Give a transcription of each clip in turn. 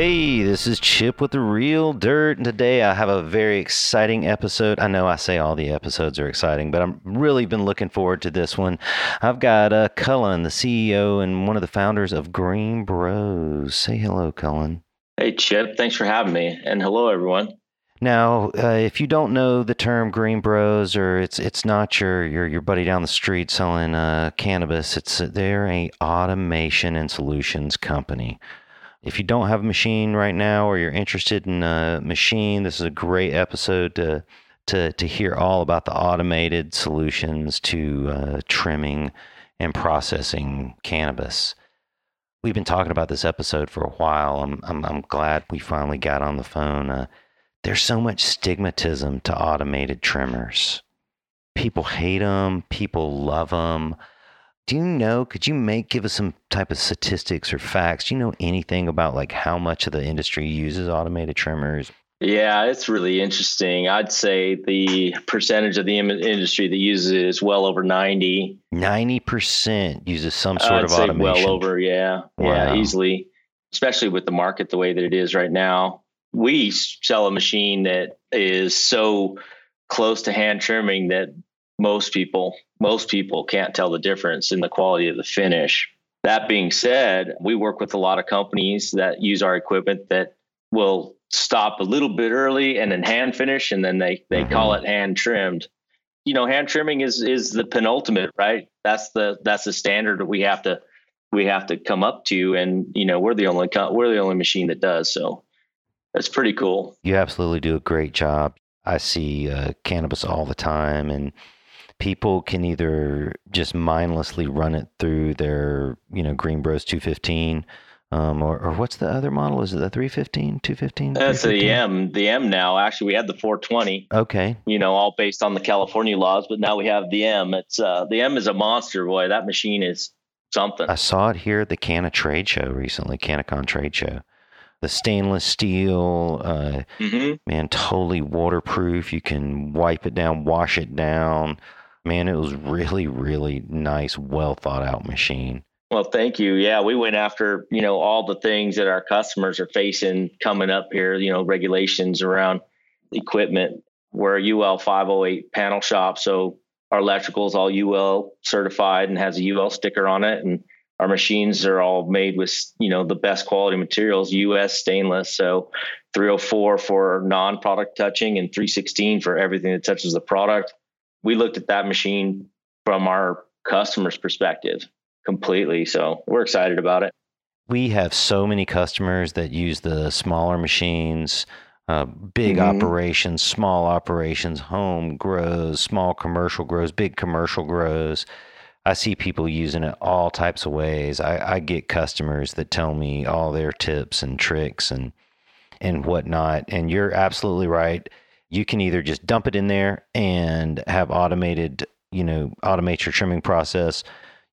Hey, this is Chip with the Real Dirt, and today I have a very exciting episode. I know I say all the episodes are exciting, but I'm really been looking forward to this one. I've got uh, Cullen, the CEO and one of the founders of GreenBroz. Say hello, Cullen. Hey, Chip. Thanks for having me, and hello, everyone. Now, uh, if you don't know the term GreenBroz, or it's it's not your your your buddy down the street selling uh, cannabis, it's they're a automation and solutions company. If you don't have a machine right now or you're interested in a machine, this is a great episode to to, to hear all about the automated solutions to uh, trimming and processing cannabis. We've been talking about this episode for a while. I'm I'm, I'm glad we finally got on the phone. Uh, there's so much stigmatism to automated trimmers. People hate them. People love them do you know could you make give us some type of statistics or facts? Do you know anything about like how much of the industry uses automated trimmers? Yeah it's really interesting. I'd say the percentage of the industry that uses it is well over 90 90% uses some sort I'd of automation well over yeah wow. yeah easily especially with the market the way that it is right now. We sell a machine that is so close to hand trimming that most people most people can't tell the difference in the quality of the finish. That being said we work with a lot of companies that use our equipment that will stop a little bit early and then hand finish and then they they mm-hmm. call it hand trimmed. You know hand trimming is is the penultimate right? That's the that's the standard that we have to we have to come up to and you know we're the only we're the only machine that does so that's pretty cool. You absolutely do a great job. I see uh, cannabis all the time and people can either just mindlessly run it through their, you know, GreenBroz 215. Um, or, or what's the other model? Is it the 315, 215? That's the M, the M now. Actually, we had the 420. Okay. You know, all based on the California laws, but now we have the M. It's uh, the M is a monster, boy. That machine is something. I saw it here at the Canna Trade Show recently, CannaCon Trade Show. The stainless steel, uh, mm-hmm. man, totally waterproof. You can wipe it down, wash it down man, it was really, really nice, well thought out machine. Well, thank you. Yeah, we went after, you know, all the things that our customers are facing coming up here, you know, regulations around equipment. We're a UL 508 panel shop. So our electrical is all UL certified and has a UL sticker on it. And our machines are all made with, you know, the best quality materials, US stainless. So 304 for non product touching and 316 for everything that touches the product we looked at that machine from our customer's perspective completely. So we're excited about it. We have so many customers that use the smaller machines, uh, big mm-hmm. operations, small operations, home grows, small commercial grows, big commercial grows. I see people using it all types of ways. I, I get customers that tell me all their tips and tricks and and whatnot. And you're absolutely right you can either just dump it in there and have automated, you know, automate your trimming process.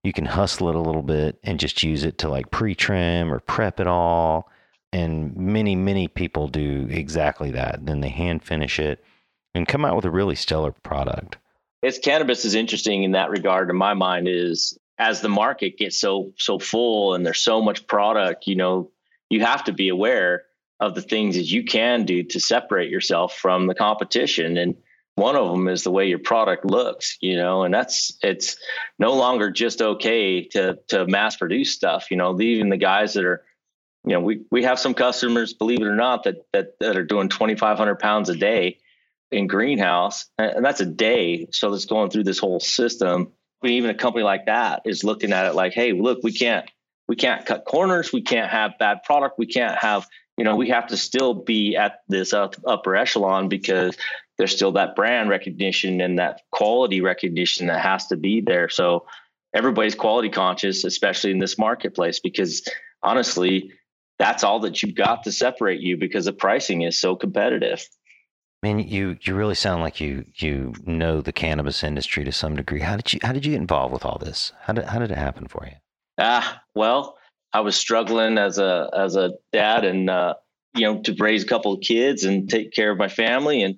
You can hustle it a little bit and just use it to like pre trim or prep it all. And many, many people do exactly that. Then they hand finish it and come out with a really stellar product. It's cannabis is interesting in that regard in my mind is as the market gets so so full and there's so much product, you know, you have to be aware of the things that you can do to separate yourself from the competition. And one of them is the way your product looks you know and that's it's no longer just okay to to mass produce stuff. You know even the guys that are you know we we have some customers believe it or not that that, that are doing 2500 pounds a day in greenhouse and that's a day. So that's going through this whole system. But even a company like that is looking at it like hey look we can't we can't cut corners. We can't have bad product. We can't have you know, we have to still be at this upper echelon because there's still that brand recognition and that quality recognition that has to be there. So everybody's quality conscious, especially in this marketplace, because honestly, that's all that you've got to separate you because the pricing is so competitive. I mean, you you really sound like you you know the cannabis industry to some degree. How did you how did you get involved with all this? How did how did it happen for you? Ah, well, I was struggling as a as a dad and uh, you know to raise a couple of kids and take care of my family and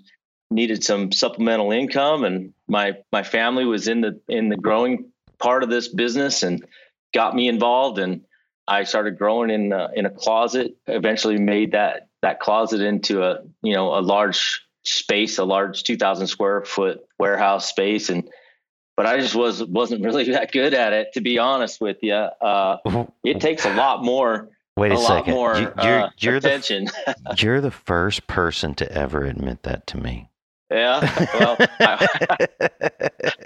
needed some supplemental income and my my family was in the in the growing part of this business and got me involved and I started growing in uh, in a closet. Eventually, made that that closet into a you know a large space, a large two thousand square foot warehouse space, and but I just was wasn't really that good at it, to be honest with you. Uh, it takes a lot more. Wait a, a second. More, you, are uh, you're attention. The, you're the first person to ever admit that to me. Yeah, well, I,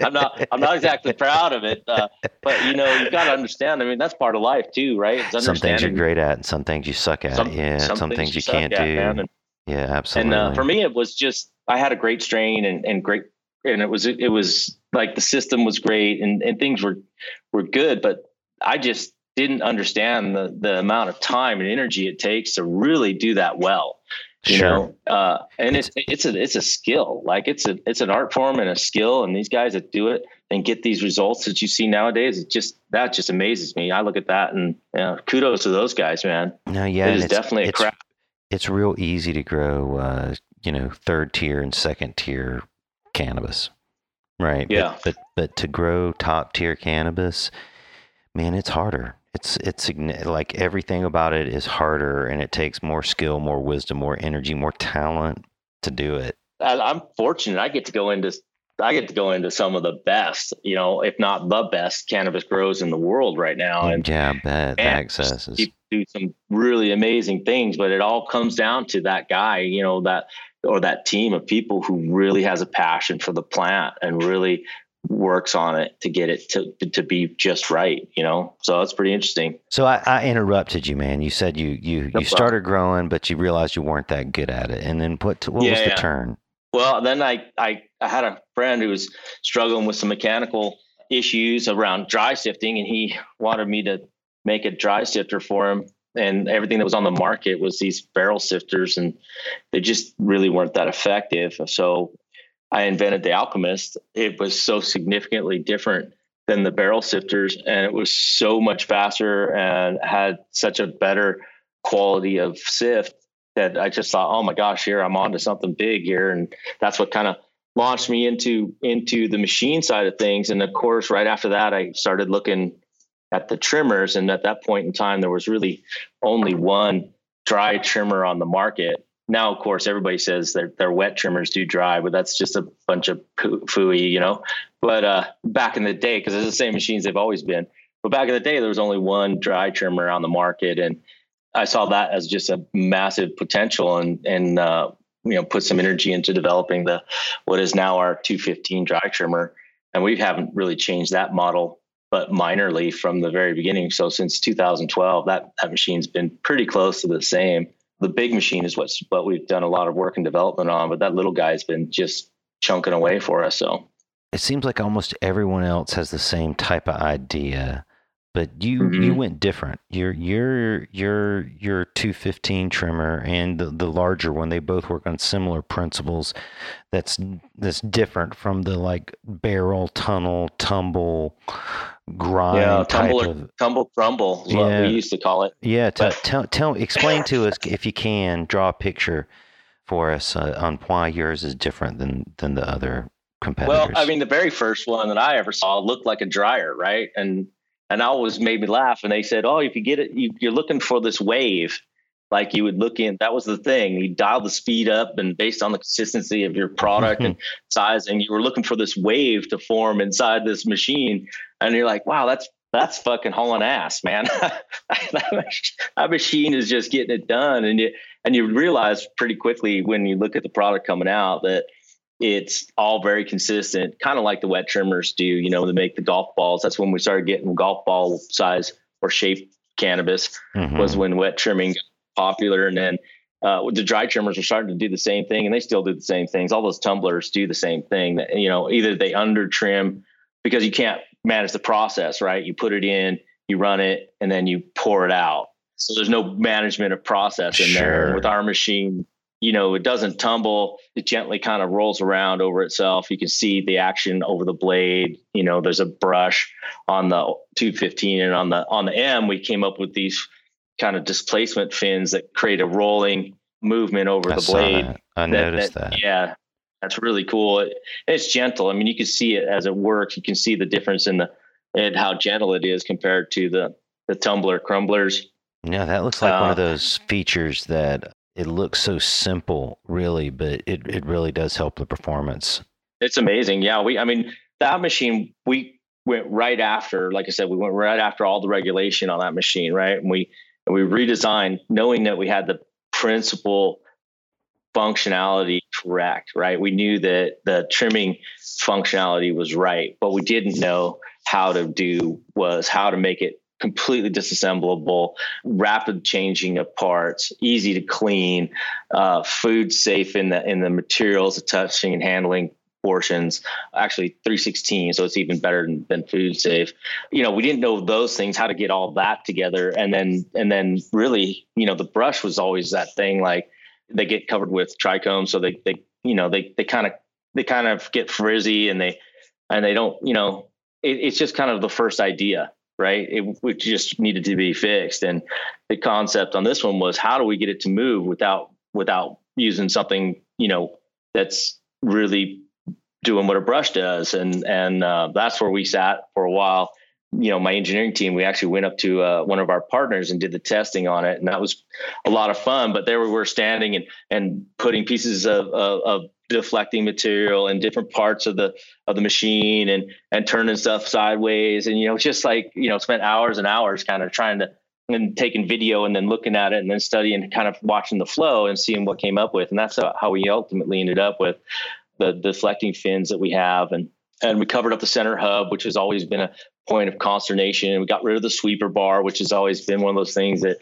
am not. I'm not exactly proud of it, uh, but you know, you've got to understand. I mean, that's part of life too, right? Some things you're great at, and some things you suck at. Some, yeah, some, some things, things, you can't do. And, yeah, absolutely. And uh, for me, it was just I had a great strain and, and great, and it was it was like the system was great and, and things were were good, but I just didn't understand the the amount of time and energy it takes to really do that well. You sure. know, uh, and it's it's a it's a skill. Like it's a it's an art form and a skill. And these guys that do it and get these results that you see nowadays, it just that just amazes me. I look at that and you know, kudos to those guys, man. No, yeah, it is definitely a crap. It's real easy to grow, uh, you know, third tier and second tier cannabis. Right. Yeah. But, but, but to grow top tier cannabis, man, it's harder. It's it's like everything about it is harder, and it takes more skill, more wisdom, more energy, more talent to do it. I'm fortunate. I get to go into I get to go into some of the best, you know, if not the best cannabis grows in the world right now. And yeah, bet access is do some really amazing things, but it all comes down to that guy, you know, that or that team of people who really has a passion for the plant and really works on it to get it to to be just right you know? So that's pretty interesting. So i, I interrupted you man. You said you you no you started growing but you realized you weren't that good at it. And then what what yeah, was the yeah. turn? Well then I, I i had a friend who was struggling with some mechanical issues around dry sifting and he wanted me to make a dry sifter for him and everything that was on the market was these barrel sifters and they just really weren't that effective. So i invented the alchemist. It was so significantly different than the barrel sifters and it was so much faster and had such a better quality of sift that i just thought oh my gosh here i'm on to something big here. And that's what kind of launched me into into the machine side of things. And of course right after that i started looking at the trimmers. And at that point in time, there was really only one dry trimmer on the market. Now, of course, everybody says their their wet trimmers do dry, but that's just a bunch of fooey, you know. But uh, back in the day, because it's the same machines they've always been. But back in the day, there was only one dry trimmer on the market, and I saw that as just a massive potential, and and uh, you know put some energy into developing the what is now our 215 dry trimmer, and we haven't really changed that model but minorly from the very beginning. So since 2012, that that machine's been pretty close to the same. The big machine is what's what we've done a lot of work and development on, but that little guy's been just chunking away for us. So it seems like almost everyone else has the same type of idea but you mm-hmm. you went different. Your your your your 215 trimmer and the, the larger one, they both work on similar principles. That's that's different from the like barrel tunnel tumble grind yeah, tumble type of tumble crumble is yeah, what we used to call it. Yeah, tell tell, tell explain to us if you can draw a picture for us uh, on why yours is different than than the other competitors. Well, I mean, the very first one that I ever saw looked like a dryer, right? And and I always made me laugh. And they said, "Oh, if you get it, you, you're looking for this wave." Like you would look in, that was the thing. You dial the speed up, and based on the consistency of your product and size, and you were looking for this wave to form inside this machine. And you're like, "Wow, that's that's fucking hauling ass, man. that machine is just getting it done. And you and you realize pretty quickly when you look at the product coming out that it's all very consistent, kind of like the wet trimmers do, you know, to make the golf balls. That's when we started getting golf ball size or shape cannabis mm-hmm. was when wet trimming popular. And then uh, the dry trimmers are starting to do the same thing and they still do the same things. All those tumblers do the same thing that, you know, either they under trim because you can't manage the process, right? You put it in, you run it, and then you pour it out. So there's no management of process in sure. there. With our machine, you know, it doesn't tumble. It gently kind of rolls around over itself. You can see the action over the blade. You know, there's a brush on the 215 and on the on the M. We came up with these kind of displacement fins that create a rolling movement over I the blade. That. I that, noticed that, that. Yeah, that's really cool. It, it's gentle. I mean, you can see it as it works. You can see the difference in the and how gentle it is compared to the the tumbler crumblers. Yeah, that looks like uh, one of uh, those features that it looks so simple, really, but it, it really does help the performance. It's amazing. Yeah, we I mean that machine we went right after, like I said, we went right after all the regulation on that machine, right? And we and we redesigned knowing that we had the principal functionality correct, right? We knew that the trimming functionality was right. but we didn't know how to do was how to make it completely disassemblable, rapid changing of parts, easy to clean, uh, food safe in the in the materials, the touching and handling portions actually 316 so it's even better than, than food safe. You know we didn't know those things how to get all that together and then and then really you know the brush was always that thing like they get covered with trichome so they they you know they they kind of they kind of get frizzy and they and they don't you know it, it's just kind of the first idea right? It, it just needed to be fixed. And the concept on this one was how do we get it to move without without using something you know that's really doing what a brush does, and and uh, that's where we sat for a while. You know, my engineering team, we actually went up to uh, one of our partners and did the testing on it, and that was a lot of fun. But there we were standing and and putting pieces of, of, of deflecting material in different parts of the of the machine and and turning stuff sideways and you know just like you know spent hours and hours kind of trying to and taking video and then looking at it and then studying kind of watching the flow and seeing what came up with and that's how we ultimately ended up with the deflecting fins that we have, and and we covered up the center hub, which has always been a point of consternation. We got rid of the sweeper bar, which has always been one of those things that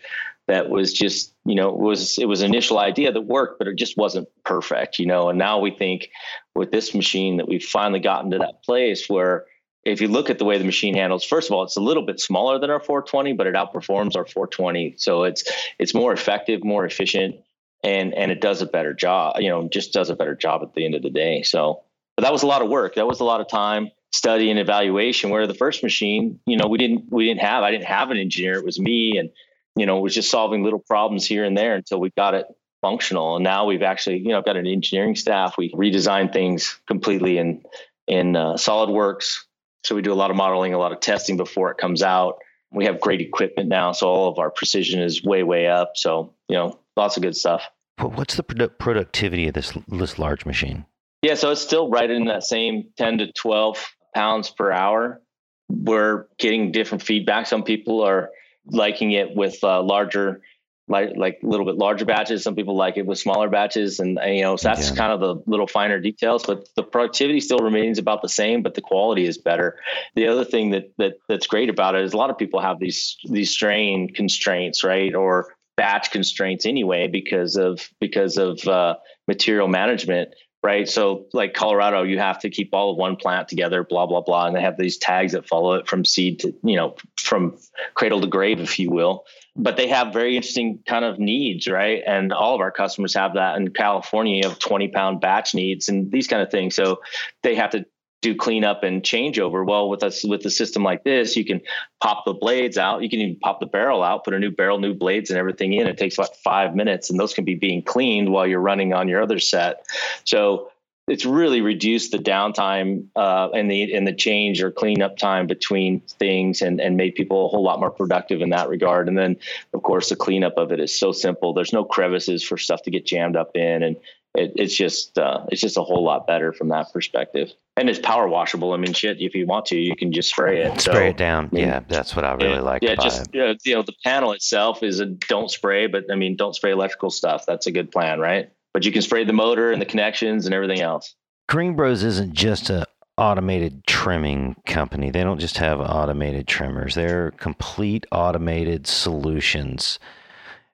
that was just you know was it was an initial idea that worked, but it just wasn't perfect, you know. And now we think with this machine that we've finally gotten to that place where if you look at the way the machine handles, first of all, it's a little bit smaller than our 420, but it outperforms our 420. So it's it's more effective, more efficient and and it does a better job you know just does a better job at the end of the day. So but that was a lot of work. That was a lot of time study and evaluation. Where the first machine you know we didn't we didn't have i didn't have an engineer. It was me and you know was just solving little problems here and there until we got it functional. And now we've actually you know I've got an engineering staff. We redesign things completely in in uh, solidworks. So we do a lot of modeling a lot of testing before it comes out. We have great equipment now. So all of our precision is way way up. So you know lots of good stuff. What's the produ- productivity of this this large machine? Yeah, so it's still right in that same 10 to 12 pounds per hour. We're getting different feedback. Some people are liking it with uh, larger, like like a little bit larger batches. Some people like it with smaller batches, and you know, so that's yeah. kind of the little finer details. But the productivity still remains about the same, but the quality is better. The other thing that that that's great about it is a lot of people have these these strain constraints, right, or batch constraints anyway because of because of uh, material management right? So like colorado you have to keep all of one plant together blah blah blah and they have these tags that follow it from seed to you know from cradle to grave if you will. But they have very interesting kind of needs right? And all of our customers have that in california you have 20 pound batch needs and these kind of things. So they have to do cleanup and changeover. Well, with us with a system like this, you can pop the blades out. You can even pop the barrel out, put a new barrel, new blades, and everything in. It takes about five minutes, and those can be being cleaned while you're running on your other set. So it's really reduced the downtime uh, and the and the change or cleanup time between things and and made people a whole lot more productive in that regard. And then of course the cleanup of it is so simple. There's no crevices for stuff to get jammed up in and it, it's just uh, it's just a whole lot better from that perspective. And it's power washable. I mean, shit, if you want to, you can just spray it. Spray so, it down. I mean, yeah, that's what I really yeah, like. Yeah, just it. you know, the panel itself is a don't spray, but I mean, don't spray electrical stuff. That's a good plan, right? But you can spray the motor and the connections and everything else. GreenBroz isn't just a automated trimming company. They don't just have automated trimmers. They're complete automated solutions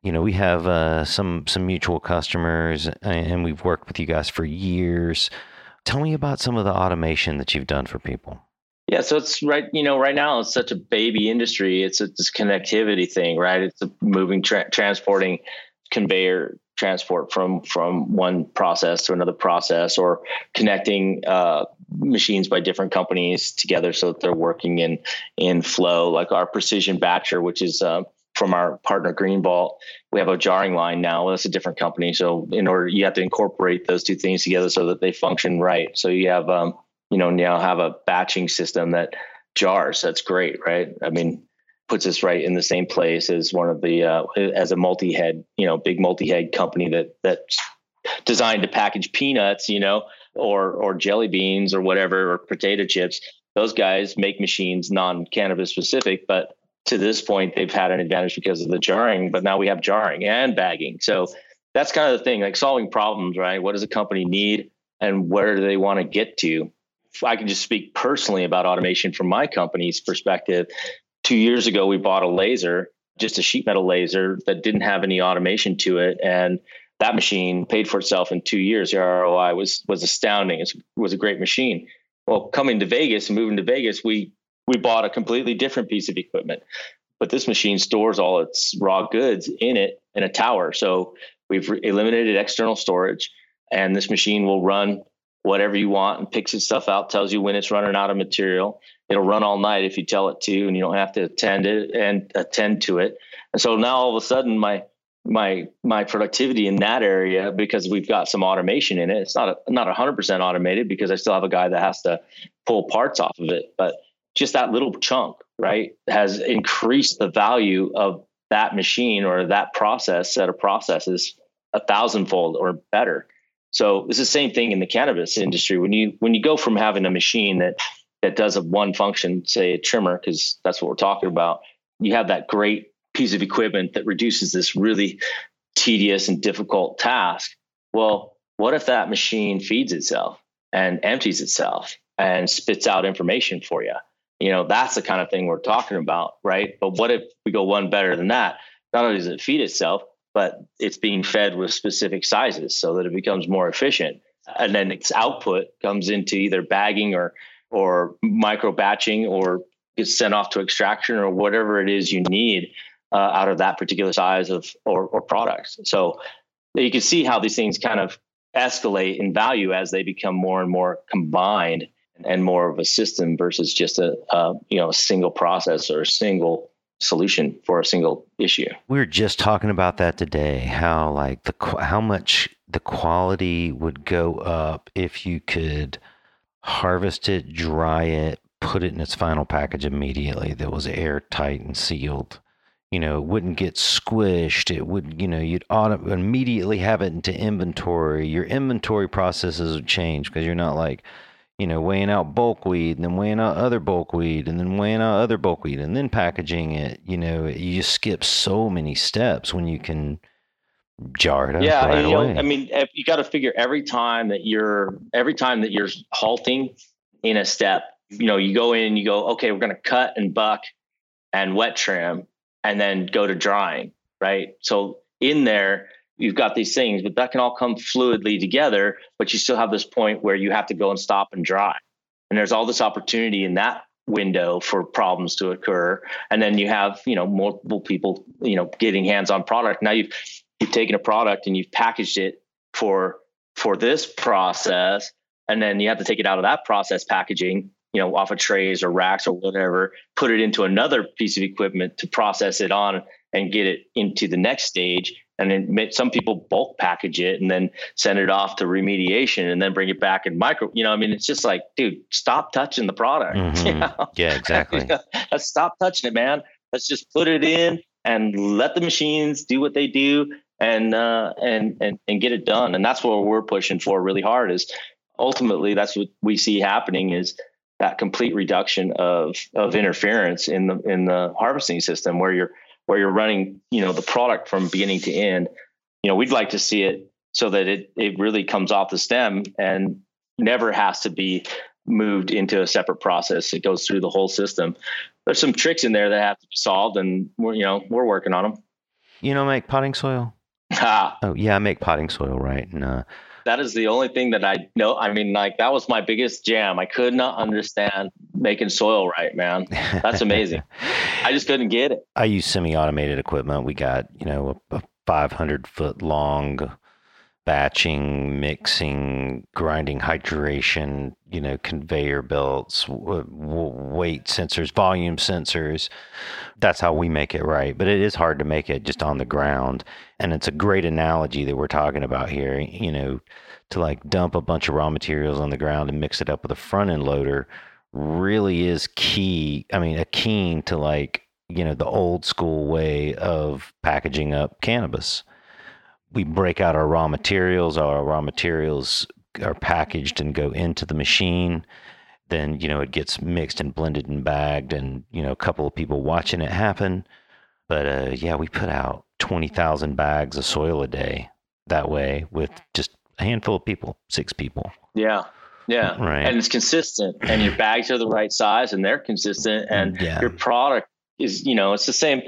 you know, we have uh, some some mutual customers, and we've worked with you guys for years. Tell me about some of the automation that you've done for people. Yeah, so it's right. You know, right now it's such a baby industry. It's a this connectivity thing, right? It's moving, tra- transporting, conveyor transport from from one process to another process, or connecting uh, machines by different companies together so that they're working in in flow. Like our precision batcher, which is uh, from our partner Greenvault. We have a jarring line now. That's a different company. So in order, you have to incorporate those two things together so that they function right. So you have, um, you know, now have a batching system that jars. That's great, right? I mean, puts us right in the same place as one of the uh, as a multi-head, you know, big multi-head company that that's designed to package peanuts, you know, or or jelly beans or whatever or potato chips. Those guys make machines non-cannabis specific, but to this point they've had an advantage because of the jarring, but now we have jarring and bagging. So that's kind of the thing, like solving problems, right? What does a company need and where do they want to get to? I can just speak personally about automation from my company's perspective. Two years ago, we bought a laser, just a sheet metal laser that didn't have any automation to it. And that machine paid for itself in two years. The ROI was was astounding. It was a great machine. Well, coming to Vegas and moving to Vegas, we we bought a completely different piece of equipment. But this machine stores all its raw goods in it in a tower. So we've eliminated external storage, and this machine will run whatever you want and picks its stuff out, tells you when it's running out of material. It'll run all night if you tell it to, and you don't have to attend it and attend to it. And so now all of a sudden, my my my productivity in that area because we've got some automation in it. It's not a, not 100% automated because I still have a guy that has to pull parts off of it, but just that little chunk, right, has increased the value of that machine or that process set of processes a thousandfold or better. So it's the same thing in the cannabis industry. When you when you go from having a machine that that does a one function, say a trimmer, because that's what we're talking about, you have that great piece of equipment that reduces this really tedious and difficult task. Well, what if that machine feeds itself and empties itself and spits out information for you? You know, that's the kind of thing we're talking about, right? But what if we go one better than that? Not only does it feed itself, but it's being fed with specific sizes so that it becomes more efficient. And then its output comes into either bagging or or micro batching or gets sent off to extraction or whatever it is you need uh, out of that particular size of or, or products. So you can see how these things kind of escalate in value as they become more and more combined and more of a system versus just a, a you know a single process or a single solution for a single issue. We were just talking about that today. How like the how much the quality would go up if you could harvest it, dry it, put it in its final package immediately that was airtight and sealed. You know, it wouldn't get squished. It would, you know, you'd auto- immediately have it into inventory. Your inventory processes would change because you're not like, you know, weighing out bulk weed and then weighing out other bulk weed and then weighing out other bulk weed and then packaging it. You know, you just skip so many steps when you can jar it up. Yeah, right you know. I mean, eh, you got to figure every time that you're every time that you're halting in a step, you know, you go in, you go, okay, we're going to cut and buck and wet trim, and then go to drying, right? So in there, you've got these things, but that can all come fluidly together. But you still have this point where you have to go and stop and dry. And there's all this opportunity in that window for problems to occur. And then you have, you know, multiple people, you know, getting hands on product. Now you've you've taken a product and you've packaged it for for this process. And then you have to take it out of that process packaging, you know, off of trays or racks or whatever, put it into another piece of equipment to process it on and get it into the next stage and then some people bulk package it and then send it off to remediation and then bring it back in micro you know i mean it's just like dude stop touching the product Mhm. you know? Yeah, exactly. let's stop touching it man let's just put it in and let the machines do what they do and uh and and and get it done and that's what we're pushing for really hard is ultimately that's what we see happening is that complete reduction of of interference in the in the harvesting system where you're where you're running, you know, the product from beginning to end. You know, we'd like to see it so that it it really comes off the stem and never has to be moved into a separate process. It goes through the whole system. There's some tricks in there that have to be solved, and we're you know we're working on them. You know, make potting soil. Ha, Oh yeah, I make potting soil, right? And uh, that is the only thing that I know. I mean, like that was my biggest jam. I could not understand making soil right, man. That's amazing. I just couldn't get it. I use semi-automated equipment. We got you know a, a 500 foot long batching, mixing, grinding, hydration. You know, conveyor belts, w- w- weight sensors, volume sensors. That's how we make it right. But it is hard to make it just on the ground. And it's a great analogy that we're talking about here. You know, to like dump a bunch of raw materials on the ground and mix it up with a front end loader really is key. I mean, a keen to like you know, the old school way of packaging up cannabis. We break out our raw materials, our raw materials are packaged and go into the machine. Then, you know, it gets mixed and blended and bagged and, you know, a couple of people watching it happen. But uh, yeah, we put out 20,000 bags of soil a day that way with just a handful of people, six people. Yeah. Yeah. Right. And it's consistent and your bags are the right size and they're consistent and Yeah. your product is, you know, it's the same,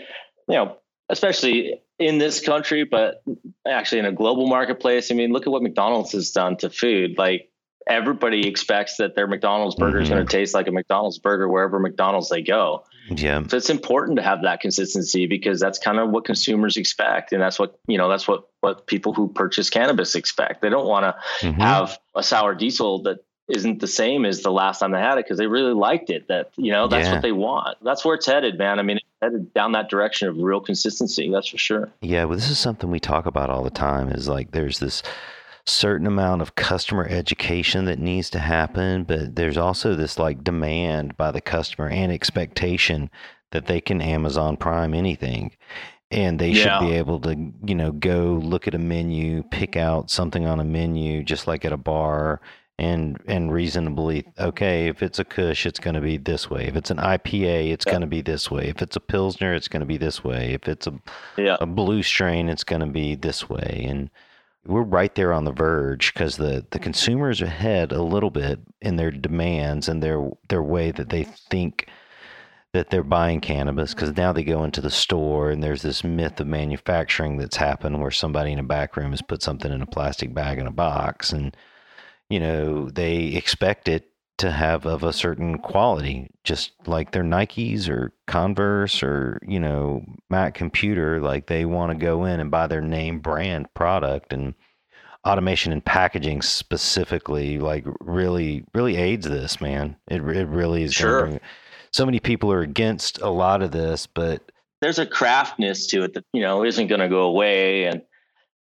you know, especially in this country, but actually in a global marketplace. I mean, look at what McDonald's has done to food. Like everybody expects that their McDonald's burger is Mhm. going to taste like a McDonald's burger wherever McDonald's they go. Yeah. So it's important to have that consistency because that's kind of what consumers expect. And that's what, you know, that's what, what people who purchase cannabis expect. They don't want to Mhm. have a sour diesel that isn't the same as the last time they had it because they really liked it. That you know that's Yeah. what they want. That's where it's headed, man. I mean, headed down that direction of real consistency. That's for sure. Yeah, well, this is something we talk about all the time. Is like there's this certain amount of customer education that needs to happen, but there's also this like demand by the customer and expectation that they can Amazon Prime anything. And they Yeah. should be able to, you know, go look at a menu, pick out something on a menu, just like at a bar, and and reasonably, okay, if it's a Kush, it's going to be this way. If it's an IPA, it's Yeah. going to be this way. If it's a Pilsner, it's going to be this way. If it's a Yeah, a blue strain, it's going to be this way. And we're right there on the verge because the, the mm-hmm. consumers are ahead a little bit in their demands and their their way that they think that they're buying cannabis because now they go into the store and there's this myth of manufacturing that's happened where somebody in a back room has put something in a plastic bag in a box and you know they expect it to have of a certain quality just like their nikes or converse or you know mac computer like they want to go in and buy their name brand product and automation and packaging specifically like really really aids this man it, it really is Sure. bring, so many people are against a lot of this but there's a craftness to it that you know isn't going to go away. And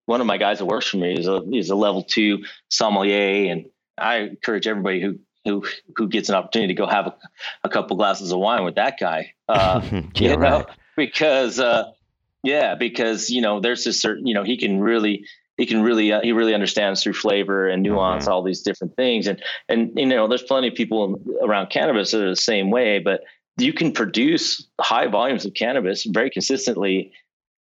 one of my guys that works for me is a is a level two sommelier, and I encourage everybody who who who gets an opportunity to go have a, a couple glasses of wine with that guy. Uh, yeah you know, right because uh, yeah, because you know, there's this certain, you know, he can really, he can really, uh, he really understands through flavor and nuance all these different things, and and you know, there's plenty of people around cannabis that are the same way, but you can produce high volumes of cannabis very consistently.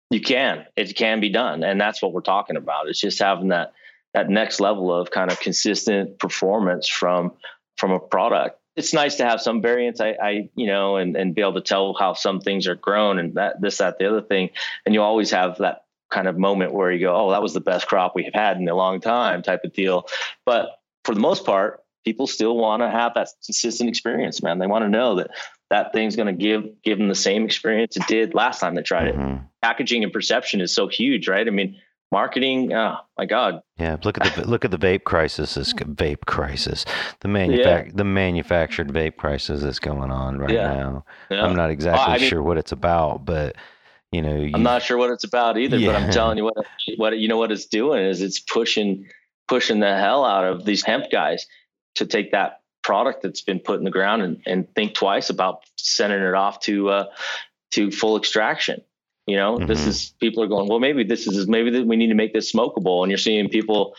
You can, it can be done, and that's what we're talking about. It's just having that that next level of kind of consistent performance from from a product it's nice to have some variance. I, I, you know, and, and be able to tell how some things are grown and that, this, that, the other thing. And you always have that kind of moment where you go, oh, that was the best crop we've had in a long time type of deal. But for the most part, people still want to have that consistent experience, man. They want to know that that thing's going to give, give them the same experience it did last time they tried it. Mhm. Packaging and perception is so huge, right? I mean, marketing, oh my God. Yeah, look at the look at the vape crisis. This vape crisis, the manufac- the manufactured vape crisis that's going on right Yeah. now. Yeah. I'm not exactly I mean- sure what it's about, but you know, you, I'm not sure what it's about either, but I'm telling you what what you know what it's doing is it's pushing pushing the hell out of these hemp guys to take that product that's been put in the ground and, and think twice about sending it off to uh, to full extraction. You know, this Mhm. is people are going, well, maybe this is maybe that we need to make this smokable, and you're seeing people.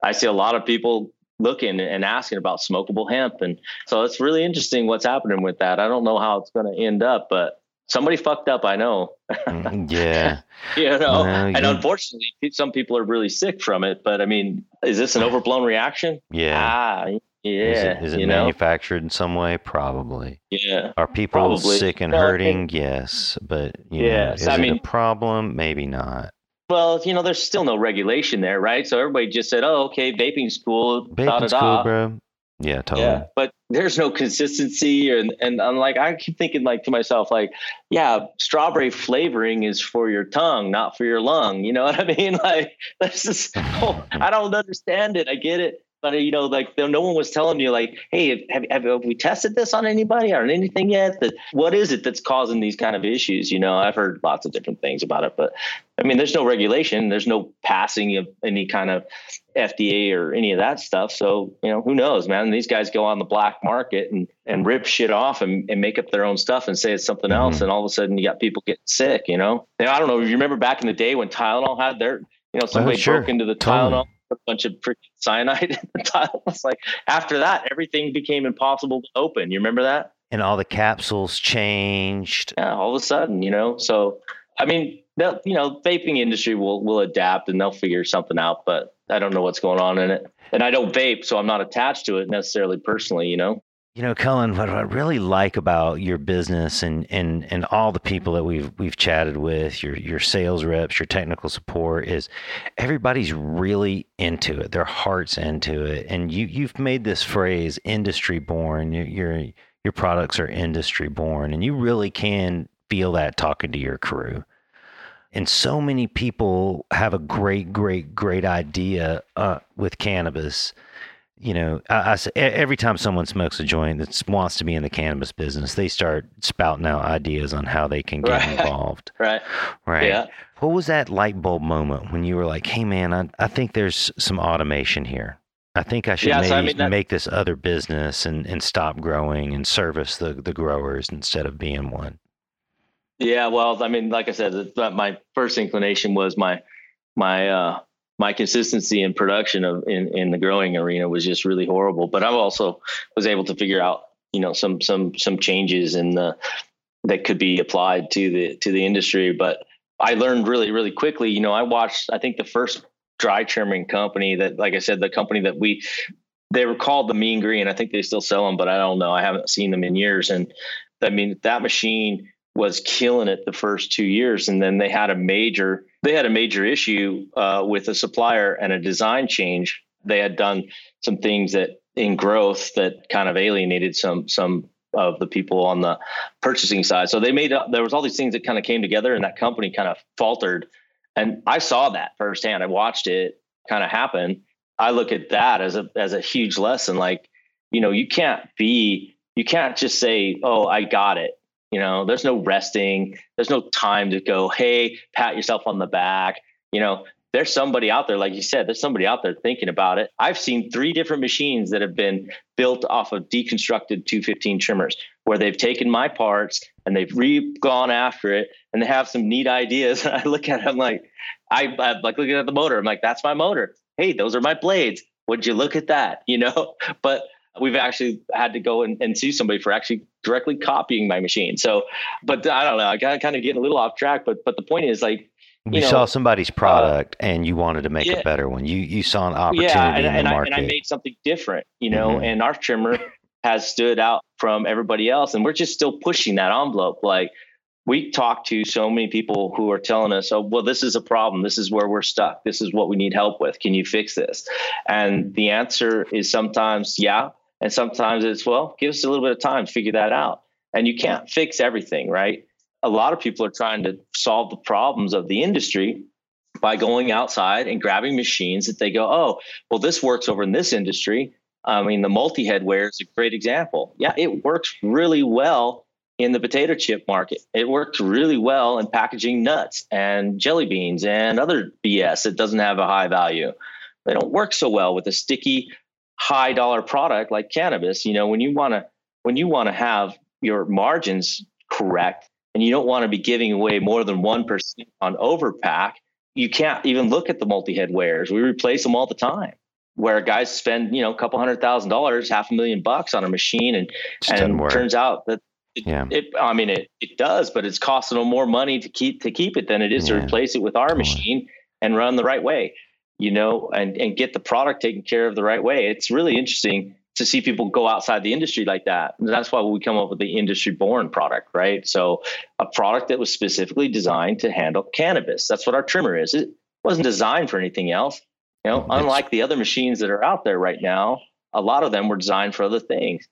I see a lot of people looking and asking about smokable hemp, and so it's really interesting what's happening with that. I don't know how it's going to end up, but somebody fucked up. I know. Mm, yeah, you know Well, and unfortunately some people are really sick from it but i mean is this an overblown reaction yeah. ah yeah is it, is it you know manufactured in some way? Probably. yeah Are people Probably. sick and Well, hurting? Yes, but you know, is I it mean- a problem? Maybe not. well you know there's still no regulation there right so everybody just said oh okay vaping's cool Vaping's cool, bro. Yeah, totally. yeah but there's no consistency and and I'm like I keep thinking like to myself like yeah strawberry flavoring is for your tongue not for your lung you know what I mean like this is oh, I don't understand it I get it but you know, like no one was telling you, like, hey, have, have, have, we tested this on anybody or anything yet? That what is it that's causing these kind of issues? You know, I've heard lots of different things about it, but I mean, there's no regulation, there's no passing of any kind of FDA or any of that stuff. So you know, who knows, man? These guys go on the black market and and rip shit off and, and make up their own stuff and say it's something mm-hmm. else, and all of a sudden you got people getting sick. You know, and I don't know. You remember back in the day when Tylenol had their you know, somebody oh, sure. broke into the. Tylenol a bunch of freaking cyanide in the tile. It's like after that, everything became impossible to open. You remember that? And all the capsules changed. Yeah, all of a sudden, you know. So, I mean, you know, vaping industry will will adapt and they'll figure something out. But I don't know what's going on in it, and I don't vape, so I'm not attached to it necessarily personally. You know. You know, Cullen, what I really like about your business and, and, and all the people that we've we've chatted with, your your sales reps, your technical support, is everybody's really into it. Their hearts into it, and you you've made this phrase "industry born." Your your, your products are industry born, and you really can feel that talking to your crew. And so many people have a great, great, great idea uh, with cannabis you know, I, I, every time someone smokes a joint that wants to be in the cannabis business, they start spouting out ideas on how they can get right. involved. Right. Right. Yeah. What was that light bulb moment when you were like, "Hey, man, I, I think there's some automation here. I think I should yeah, maybe so I mean, that, make this other business and, and stop growing and service the the growers instead of being one." Yeah. Well, I mean, like I said, my first inclination was my my uh, my consistency in production of in, in the growing arena was just really horrible. But I also was able to figure out, you know, some some some changes in the that could be applied to the to the industry. But I learned really, really quickly. You know, I watched I think the first dry trimming company that like I said, the company that we they were called the Mean Green. I think they still sell them, but I don't know. I haven't seen them in years. And I mean that machine was killing it the first two years, and then they had a major they had a major issue uh, with a supplier and a design change. They had done some things that in growth that kind of alienated some some of the people on the purchasing side. So they made up, there was all these things that kind of came together, and that company kind of faltered. And I saw that firsthand. I watched it kind of happen. I look at that as a as a huge lesson. Like, you know, you can't be, you can't just say, "Oh, I got it." You know, there's no resting. There's no time to go, hey, pat yourself on the back. You know, there's somebody out there, like you said, there's somebody out there thinking about it. I've seen three different machines that have been built off of deconstructed 215 trimmers where they've taken my parts and they've re gone after it and they have some neat ideas. I look at it, I'm like, I, I'm like looking at the motor. I'm like, that's my motor. Hey, those are my blades. Would you look at that? You know, but we've actually had to go and, and sue somebody for actually directly copying my machine. So, but I don't know. I got kind of getting a little off track. But but the point is like you, you know, saw somebody's uh, product uh, and you wanted to make yeah, a better one. You you saw an opportunity yeah, and, in the and market. I, and I made something different, you know. Mm-hmm. And our trimmer has stood out from everybody else, and we're just still pushing that envelope. Like we talk to so many people who are telling us, "Oh, well, this is a problem. This is where we're stuck. This is what we need help with. Can you fix this?" And the answer is sometimes, yeah, and sometimes it's, well, give us a little bit of time to figure that out. And you can't fix everything, right? A lot of people are trying to solve the problems of the industry by going outside and grabbing machines that they go, oh, well, this works over in this industry. I mean, the multi head weigher is a great example. Yeah, it works really well in the potato chip market. It works really well in packaging nuts and jelly beans and other BS that doesn't have a high value. They don't work so well with a sticky high dollar product like cannabis, you know, when you want to when you want to have your margins correct and you don't want to be giving away more than 1% on overpack, you can't even look at the multi-head weighers. We replace them all the time. Where guys spend, you know, a couple hundred thousand dollars, half a million bucks on a machine and and turns out that it, yeah. It, I mean, it, it does, but it's costing them more money to keep to keep it than it is yeah. to replace it with our machine and run the right way you know, and, and get the product taken care of the right way. It's really interesting to see people go outside the industry like that. And that's why we come up with the industry born product, right? So a product that was specifically designed to handle cannabis. That's what our trimmer is. It wasn't designed for anything else. You know, unlike the other machines that are out there right now, a lot of them were designed for other things.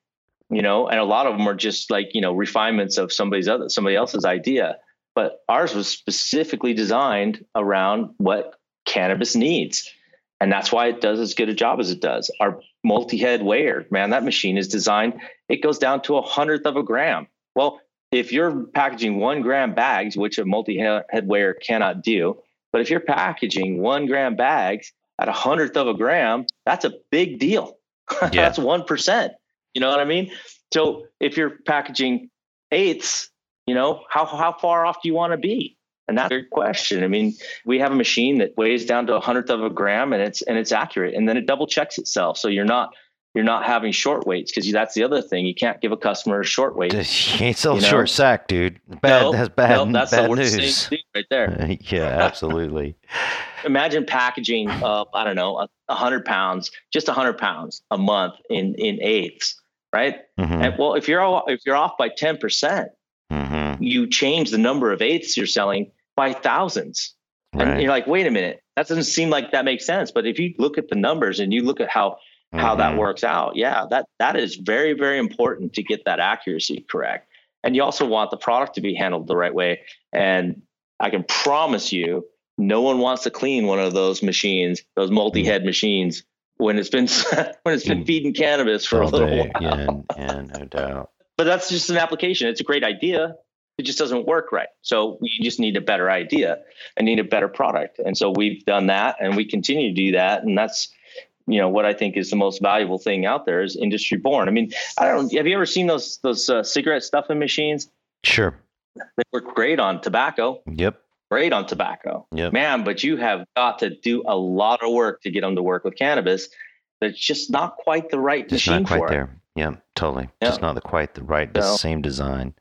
You know, and a lot of them are just like, you know, refinements of somebody's other somebody else's idea. But ours was specifically designed around what cannabis needs. And that's why it does as good a job as it does. Our multi-head weigher, man, that machine is designed, it goes down to a hundredth of a gram. Well, if you're packaging one gram bags, which a multi-head weigher cannot do, but if you're packaging one gram bags at a hundredth of a gram, that's a big deal. Yeah. that's one percent. You know what I mean? So if you're packaging eighths, you know, how how far off do you want to be? And that's a question. I mean, we have a machine that weighs down to a hundredth of a gram and it's and it's accurate. And then it double checks itself. So you're not you're not having short weights because that's the other thing. You can't give a customer a short weight. You can't sell you know? short sack, dude. Bad. No, that's bad. No, that's bad the news. right there. yeah, absolutely. Imagine packaging, uh, I don't know, a hundred pounds, just a hundred pounds a month in in eighths, right? Mm-hmm. And well, if you're all, if you're off by ten percent, mm-hmm. you change the number of eighths you're selling by thousands. Right. And you're like, wait a minute, that doesn't seem like that makes sense. But if you look at the numbers and you look at how how mm-hmm. that works out. Yeah, that that is very very important to get that accuracy correct. And you also want the product to be handled the right way. And I can promise you, no one wants to clean one of those machines, those multi-head mm. machines, when it's been when it's been mm. feeding cannabis for All a little day. while. Yeah, yeah, no doubt. But that's just an application. It's a great idea. It just doesn't work right. So we just need a better idea and need a better product. And so we've done that and we continue to do that. And that's you know what I think is the most valuable thing out there is industry born. I mean, I don't. Have you ever seen those those uh, cigarette stuffing machines? Sure. They work great on tobacco. Yep. Great on tobacco. Yep. Man, but you have got to do a lot of work to get them to work with cannabis. That's just not quite the right just machine not quite for there. It. Yeah, totally. Just not the quite the right, the no. same design.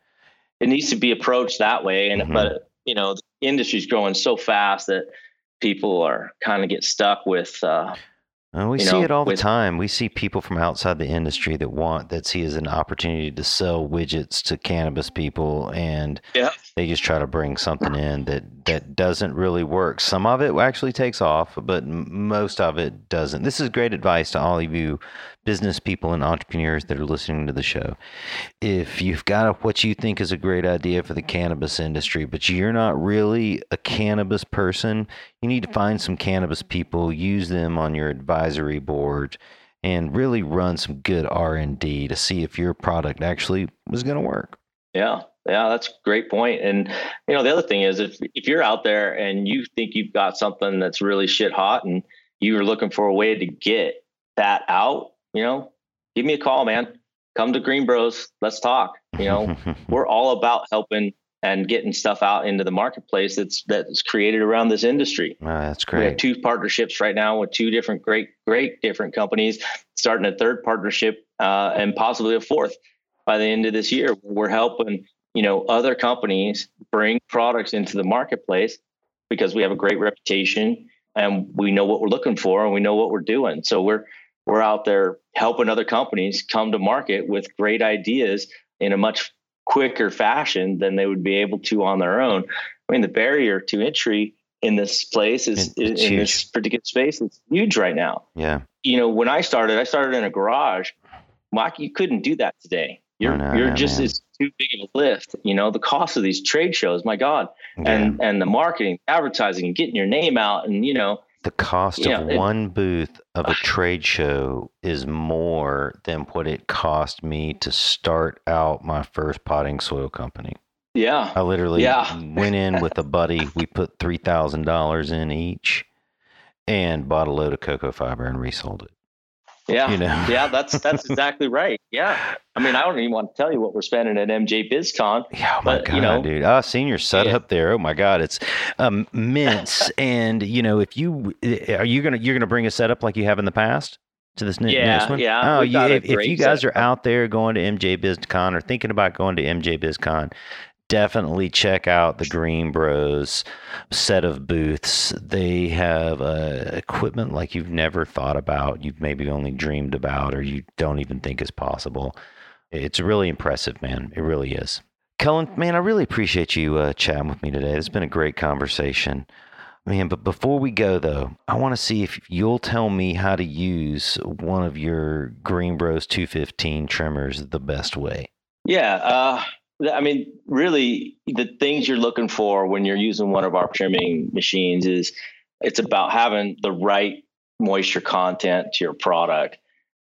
It needs to be approached that way, and mm-hmm. but you know, the industry's growing so fast that people are kind of get stuck with. Uh, and we see know, it all with, the time. We see people from outside the industry that want that see as an opportunity to sell widgets to cannabis people, and yeah. they just try to bring something in that that doesn't really work. Some of it actually takes off, but most of it doesn't. This is great advice to all of you business people and entrepreneurs that are listening to the show. If you've got a, what you think is a great idea for the cannabis industry, but you're not really a cannabis person, you need to find some cannabis people, use them on your advisory board and really run some good R&D to see if your product actually was going to work. Yeah. Yeah, that's a great point. And you know, the other thing is if if you're out there and you think you've got something that's really shit hot and you're looking for a way to get that out, you know, give me a call, man. Come to GreenBroz. Let's talk. You know, we're all about helping and getting stuff out into the marketplace that's that's created around this industry. Oh, that's great. We have two partnerships right now with two different great, great different companies, starting a third partnership uh, and possibly a fourth by the end of this year. We're helping you know other companies bring products into the marketplace because we have a great reputation and we know what we're looking for and we know what we're doing. So we're we're out there helping other companies come to market with great ideas in a much quicker fashion than they would be able to on their own. I mean, the barrier to entry in this place is in, in this particular space is huge right now. Yeah. You know, when I started, I started in a garage. Mike, you couldn't do that today. You're know, you're just as too big of a lift. You know, the cost of these trade shows, my God, yeah. and and the marketing, advertising, and getting your name out, and you know, the cost of it, one booth of a trade show is more than what it cost me to start out my first potting soil company. Yeah. I literally yeah. went in with a buddy. We put $3,000 in each and bought a load of cocoa fiber and resold it. Yeah. You know? yeah, that's that's exactly right. Yeah. I mean, I don't even want to tell you what we're spending at MJ BizCon. Yeah, oh my but, god, you know, dude. Oh, seeing your setup yeah. there. Oh my god, it's um, immense. and you know, if you eh, are you gonna you're gonna bring a setup like you have in the past to this yeah, next one? Yeah. Oh, you, if, if you guys are out there going to MJ BizCon or thinking about going to MJ BizCon, definitely check out the GreenBroz set of booths. They have uh, equipment like you've never thought about, you've maybe only dreamed about, or you don't even think is possible. It's really impressive, man. It really is. Cullen, man, I really appreciate you uh, chatting with me today. It's been a great conversation. Man, but before we go though, I want to see if you'll tell me how to use one of your GreenBroz 215 trimmers the best way. Yeah, uh, I mean, really, the things you're looking for when you're using one of our trimming machines is it's about having the right moisture content to your product,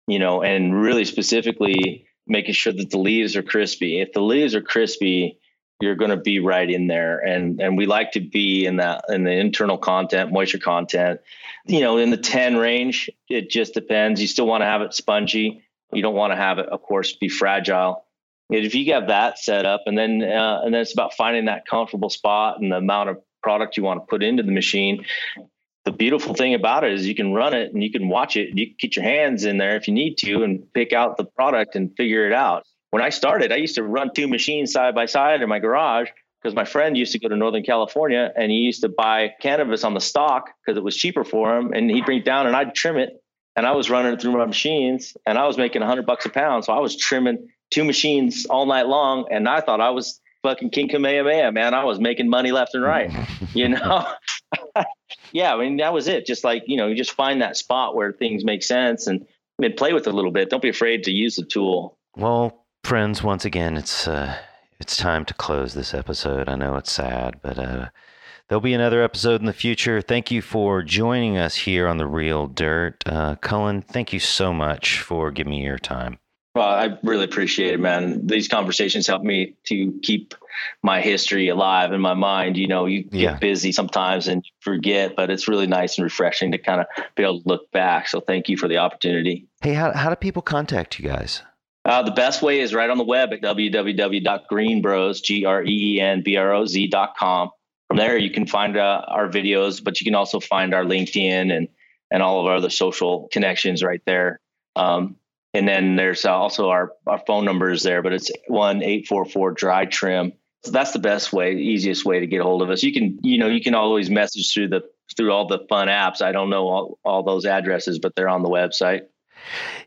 you know, and really specifically making sure that the leaves are crispy. If the leaves are crispy, you're going to be right in there. And and we like to be in that in the internal content moisture content. You know in the 10 range it just depends. You still want to have it spongy. You don't want to have it of course be fragile if you have that set up and then uh, and then it's about finding that comfortable spot and the amount of product you want to put into the machine the beautiful thing about it is you can run it and you can watch it. You can get your hands in there if you need to and pick out the product and figure it out. When i started i used to run two machines side by side in my garage because my friend used to go to northern california and he used to buy cannabis on the stock because it was cheaper for him and he'd bring it down and i'd trim it. And i was running it through my machines and i was making 100 bucks a pound so i was trimming two machines all night long, and I thought I was fucking King Kamehameha, man. I was making money left and right, you know. yeah, I mean that was it. Just like you know, you just find that spot where things make sense and and play with it a little bit. Don't be afraid to use the tool. Well, friends, once again, it's uh, it's time to close this episode. I know it's sad, but uh, there'll be another episode in the future. Thank you for joining us here on the Real Dirt, uh, Cullen. Thank you so much for giving me your time. Well, I really appreciate it, man. These conversations help me to keep my history alive in my mind. You know, you get yeah. busy sometimes and forget, but it's really nice and refreshing to kind of be able to look back. So thank you for the opportunity. Hey, how, how do people contact you guys? Uh, the best way is right on the web at www.greenbroz, G-R-E-E-N-B-R-O-Z dot com. From there, you can find uh, our videos, but you can also find our LinkedIn and, and all of our other social connections right there. Um, and then there's also our, our phone number is there, but it's one eight four four dry trim. So that's the best way, easiest way to get a hold of us. You can, you know, you can always message through the through all the fun apps. I don't know all, all those addresses, but they're on the website.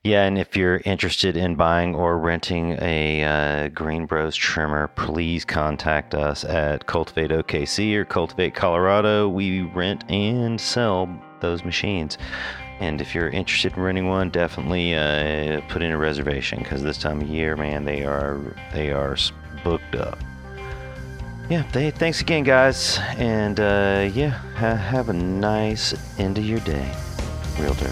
Yeah, and if you're interested in buying or renting a uh, GreenBroz trimmer, please contact us at Cultivate OKC or Cultivate Colorado. We rent and sell those machines. And if you're interested in renting one, definitely uh, put in a reservation because this time of year, man, they are they are booked up. Yeah, they, thanks again, guys, and uh, yeah, ha- have a nice end of your day, realtor.